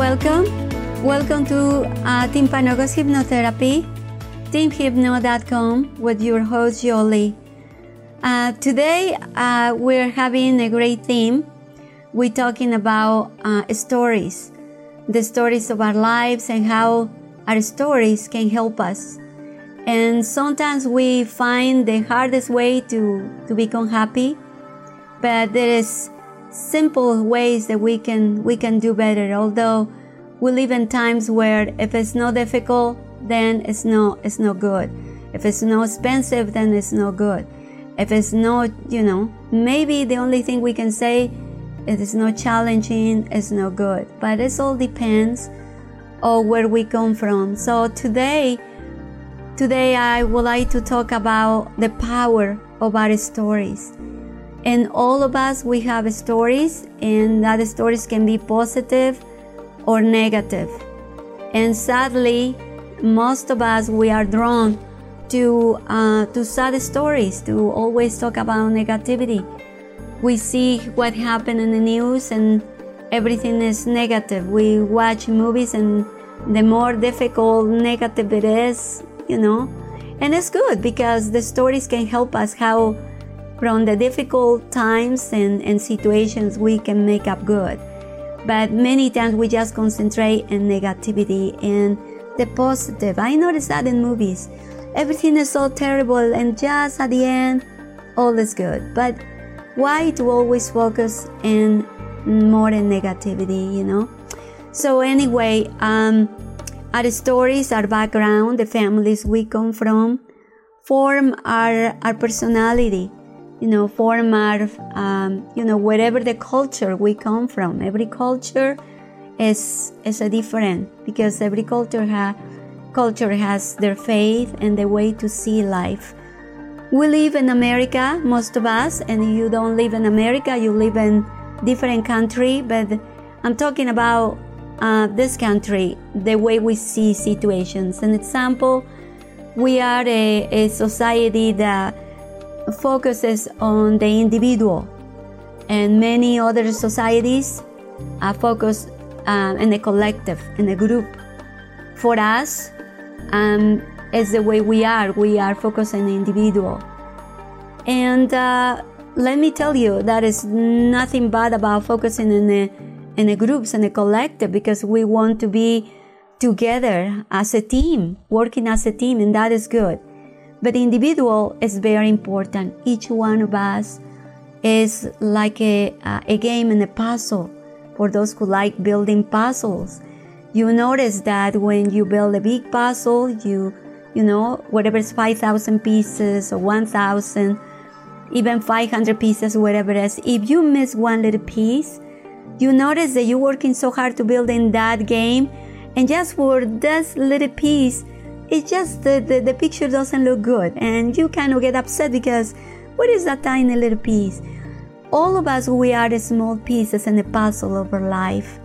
welcome. Welcome to uh, Timpanogos Hypnotherapy, timphypno.com with your host Yoli. Uh, today uh, we're having a great theme. We're talking about uh, stories, the stories of our lives and how our stories can help us. And sometimes we find the hardest way to, to become happy, but there is simple ways that we can we can do better. Although we live in times where if it's not difficult, then it's not it's not good. If it's not expensive, then it's not good. If it's not, you know, maybe the only thing we can say it is not challenging, it's not good. But it all depends on where we come from. So today, today I would like to talk about the power of our stories. And all of us, we have stories, and that stories can be positive or negative. And sadly, most of us, we are drawn to, uh, to sad stories, to always talk about negativity. We see what happened in the news and everything is negative. We watch movies and the more difficult, negative it is, you know. And it's good because the stories can help us how from the difficult times and, and situations we can make up good. But many times we just concentrate on negativity and the positive. I notice that in movies. Everything is so terrible and just at the end, all is good. But why to always focus in more in negativity, you know? So anyway, um, our stories, our background, the families we come from, form our, our personality you know, form our, um, you know, wherever the culture we come from. Every culture is is a different because every culture ha, culture has their faith and the way to see life. We live in America, most of us, and you don't live in America. You live in different country, but I'm talking about uh, this country, the way we see situations. An example, we are a, a society that focuses on the individual, and many other societies are focused um, in the collective, in the group. For us, um, it's the way we are. We are focused on the individual. And uh, let me tell you, that is nothing bad about focusing in the in the groups and the collective because we want to be together as a team, working as a team, and that is good. But individual is very important. Each one of us is like a, a game and a puzzle for those who like building puzzles. You notice that when you build a big puzzle, you, you know, whatever is 5,000 pieces or 1,000, even 500 pieces, whatever it is, if you miss one little piece, you notice that you're working so hard to build in that game, and just for this little piece, it's just the, the, the picture doesn't look good and you kind of get upset because what is that tiny little piece? All of us, we are the small pieces in the puzzle of our life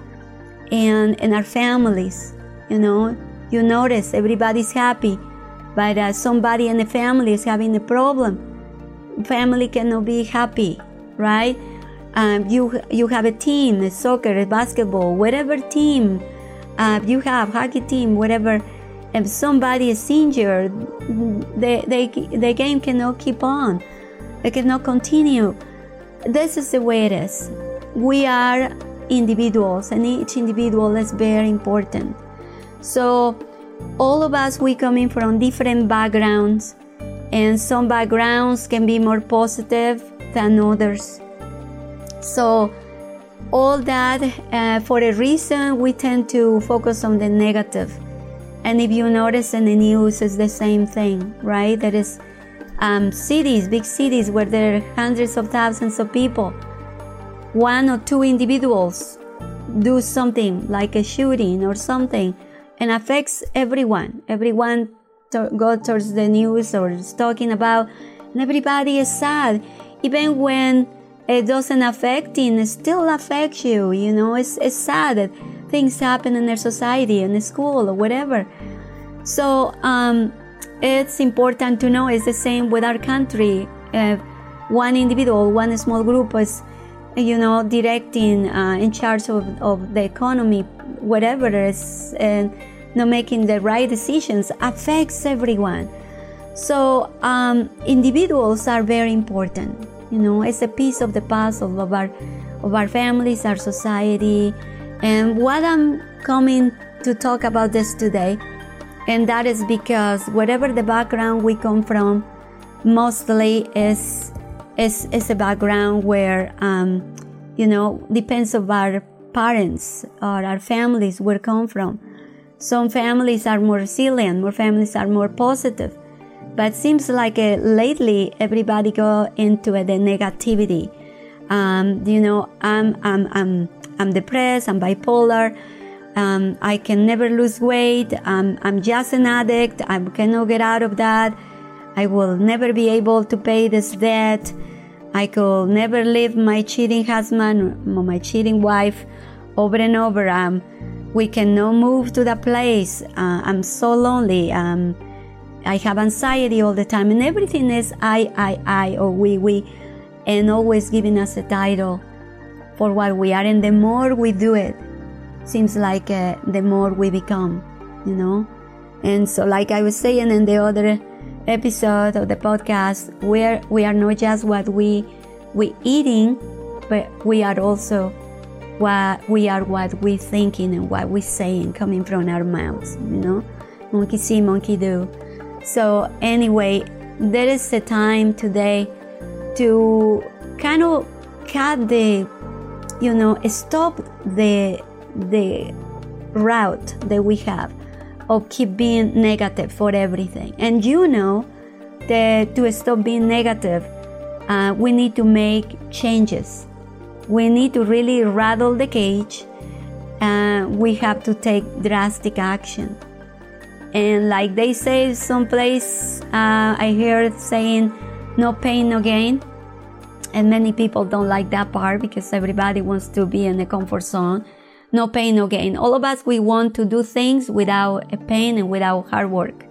and in our families. You know, you notice everybody's happy, but uh, somebody in the family is having a problem. Family cannot be happy, right? Um, you you have a team, a soccer, a basketball, whatever team uh, you have, hockey team, whatever if somebody is injured, the, the, the game cannot keep on. It cannot continue. This is the way it is. We are individuals, and each individual is very important. So, all of us, we coming from different backgrounds, and some backgrounds can be more positive than others. So, all that, uh, for a reason, we tend to focus on the negative and if you notice in the news, it's the same thing, right? There is um, cities, big cities, where there are hundreds of thousands of people. One or two individuals do something like a shooting or something and affects everyone. Everyone to- go towards the news or is talking about, and everybody is sad. Even when it doesn't affect you, it still affects you. You know, it's, it's sad things happen in their society, in the school, or whatever. So um, it's important to know it's the same with our country. Uh, one individual, one small group is you know, directing, uh, in charge of, of the economy, whatever it is, and not making the right decisions affects everyone. So um, individuals are very important. You know, it's a piece of the puzzle of our of our families, our society, and what I'm coming to talk about this today, and that is because whatever the background we come from, mostly is is is a background where um, you know depends of our parents or our families where come from. Some families are more resilient, more families are more positive but seems like uh, lately everybody go into uh, the negativity. Um, you know, I'm, I'm, I'm, I'm depressed, I'm bipolar, um, I can never lose weight, I'm, I'm just an addict, I cannot get out of that, I will never be able to pay this debt, I could never leave my cheating husband my cheating wife over and over. Um, we cannot move to that place. Uh, I'm so lonely. Um, I have anxiety all the time, and everything is I, I, I, or we, we, and always giving us a title for what we are. And the more we do it, seems like uh, the more we become, you know. And so, like I was saying in the other episode of the podcast, where we are not just what we we eating, but we are also what we are what we thinking and what we saying coming from our mouths, you know. Monkey see, monkey do. So, anyway, there is a time today to kind of cut the, you know, stop the, the route that we have of keep being negative for everything. And you know that to stop being negative, uh, we need to make changes. We need to really rattle the cage. Uh, we have to take drastic action. And like they say someplace, uh, I heard saying, no pain, no gain. And many people don't like that part because everybody wants to be in a comfort zone. No pain, no gain. All of us, we want to do things without a pain and without hard work.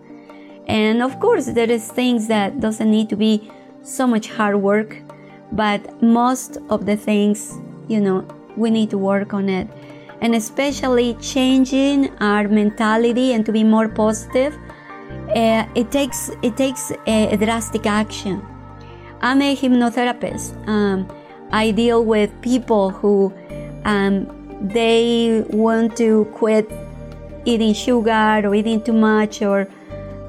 And of course, there is things that doesn't need to be so much hard work, but most of the things, you know, we need to work on it and especially changing our mentality and to be more positive uh, it takes it takes a, a, drastic action i'm a hypnotherapist. Um, i deal with people who um, they want to quit eating sugar or eating too much or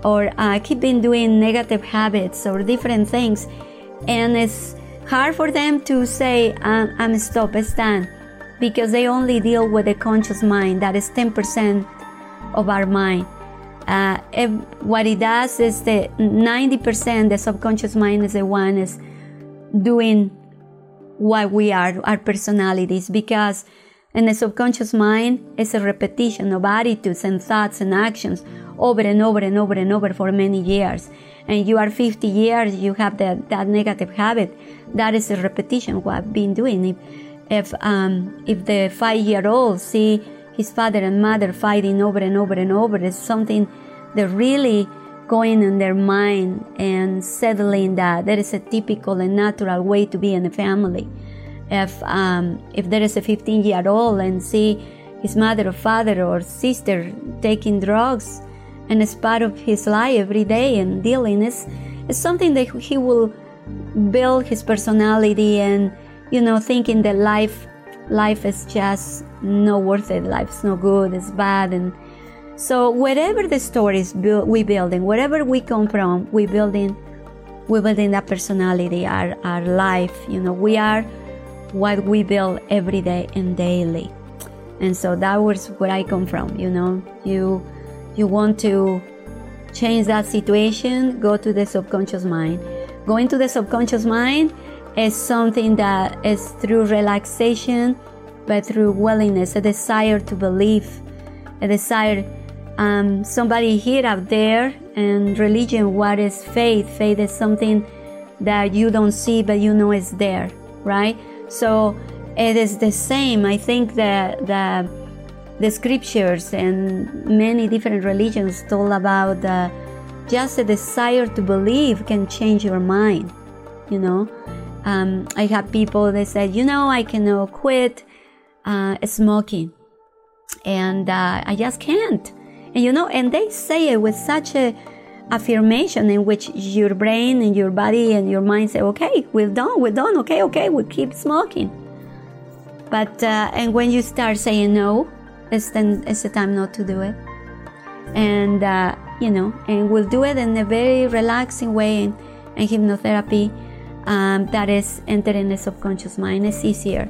or uh, keeping doing negative habits or different things. And it's hard for them to say i'm, I'm stop stand because they only deal with the conscious mind. That is 10% of our mind uh, what it does is the 90% the subconscious mind is the one is doing what we are our personalities because in the subconscious mind is a repetition of attitudes and thoughts and actions over and over and over and over for many years. And you are 50 years you have that, that negative habit. That is a repetition what i've been doing. If, if um, if the five year old see his father and mother fighting over and over and over. Is something that really going in their mind and settling that. There is a typical and natural way to be in a family. If um, if there is a 15 year old and see his mother or father or sister taking drugs and it's part of his life every day and dealing is it's something that he will build his personality and you know, thinking that life life is just not worth it, life's no good, it's bad, and so whatever the stories build, we building, wherever we come from, we building, we building that personality, our our life. You know, we are what we build every day and daily, and so that was where I come from. You know, you you want to change that situation, go to the subconscious mind. Go into the subconscious mind is something that is through relaxation, but through willingness, a desire to believe, a desire. Um, somebody here out there and religion, what is faith? Faith is something that you don't see, but you know is there, right? So it is the same. I think that the, the scriptures and many different religions told about the, just a desire to believe can change your mind, you know um, I have people that said, you know, I cannot quit uh, smoking, and uh, I just can't. And you know, and they say it with such a affirmation in which your brain and your body and your mind say, okay, we're done, we're done, okay, okay, we keep smoking. But uh, and when you start saying no, it's then it's the time not to do it. And uh, you know, and we'll do it in a very relaxing way. And hypnotherapy um, that is entering the subconscious mind is easier.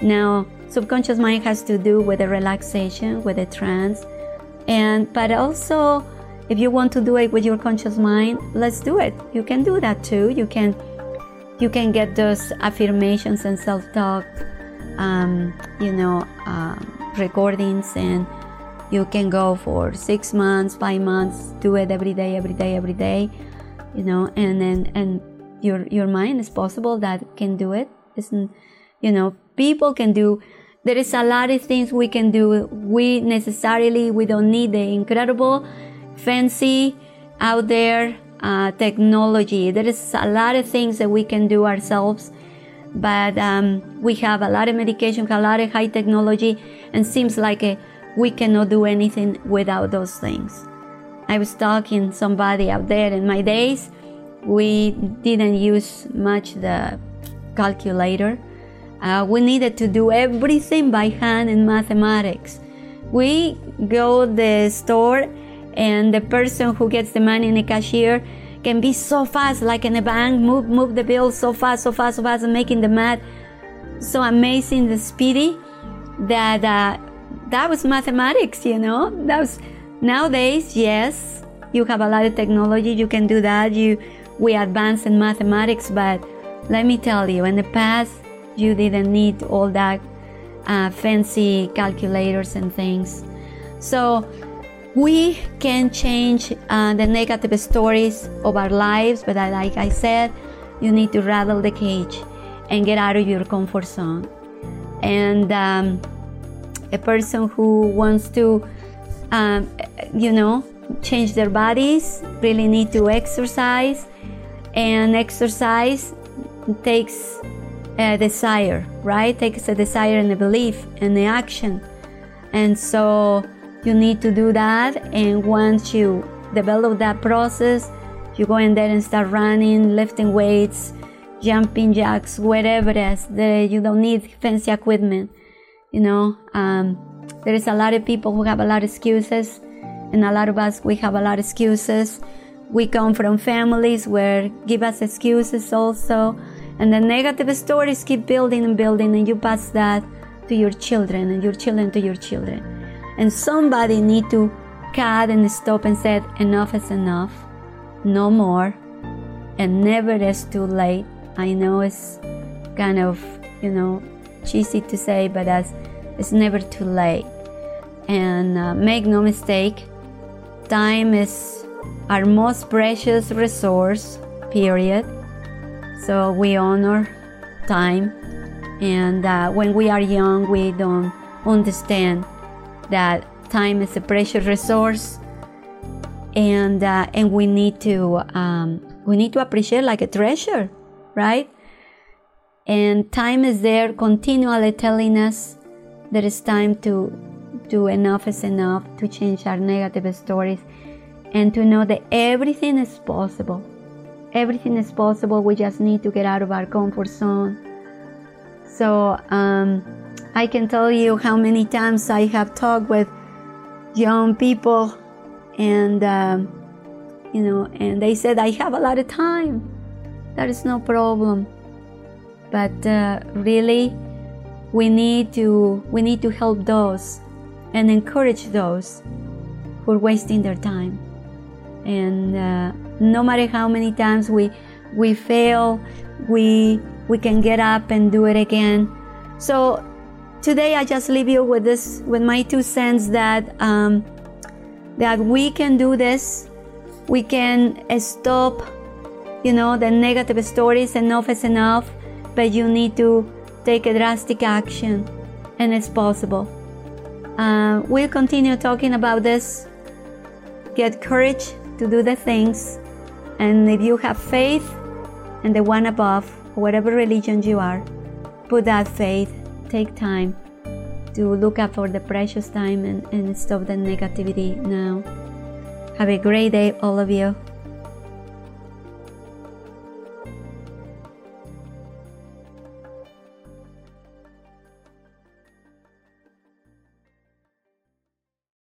Now, subconscious mind has to do with the relaxation, with the trance, and but also if you want to do it with your conscious mind, let's do it. You can do that too. You can you can get those affirmations and self-talk, um, you know, um, recordings, and you can go for six months, five months, do it every day, every day, every day, you know, and then and your your mind is possible that can do it. Isn't you know people can do. There is a lot of things we can do. We necessarily we don't need the incredible, fancy, out there uh, technology. There is a lot of things that we can do ourselves, but um, we have a lot of medication, a lot of high technology, and seems like a, we cannot do anything without those things. I was talking somebody out there in my days we didn't use much the calculator. Uh, we needed to do everything by hand in mathematics. We go the store and the person who gets the money in the cashier can be so fast, like in a bank, move move the bill so fast, so fast, so fast, and making the math so amazing, the speedy that uh, that was mathematics. You know, that was nowadays. Yes, you have a lot of technology. You can do that. You we advance in mathematics, but let me tell you, in the past, you didn't need all that uh, fancy calculators and things. So we can change uh, the negative stories of our lives, but like I said, you need to rattle the cage and get out of your comfort zone. And um, a person who wants to, um, you know, change their bodies really need to exercise and exercise takes a desire right? Takes a desire and a belief and the action. And so you need to do that and once you develop that process you go in there and start running lifting weights jumping jacks whatever it is that you don't need fancy equipment you know? Um, there is a lot of people who have a lot of excuses and a lot of us we have a lot of excuses we come from families where give us excuses also, and the negative stories keep building and building, and you pass that to your children and your children to your children. And somebody need to cut and stop and said enough is enough, no more, and never is too late. I know it's kind of you know cheesy to say, but that's it's never too late. And uh, make no mistake, time is our most precious resource, period. So we honor time. And uh, when we are young, we don't understand that time is a precious resource. And, uh, and we need to um, we need to appreciate like a treasure, right? And time is there continually telling us that it's time to do enough is enough to change our negative stories and to know that everything is possible. Everything is possible. We just need to get out of our comfort zone. So um, I can tell you how many times I have talked with young people, and um, you know, and they said I have a lot of time. That is no problem. But uh, really, we need to we need to help those and encourage those who are wasting their time and uh, no matter how many times we we fail we we can get up and do it again. So today i just leave you with this with my two cents that um, that we can do this. We can stop you know the negative stories enough is enough but you need to take a drastic action and it's possible. Uh, we'll continue talking about this. Get courage to do the things. And if you have faith in the one above, whatever religion you are, put that faith, take time to look up for the precious time and, and stop the negativity now. Have a great day, all of you.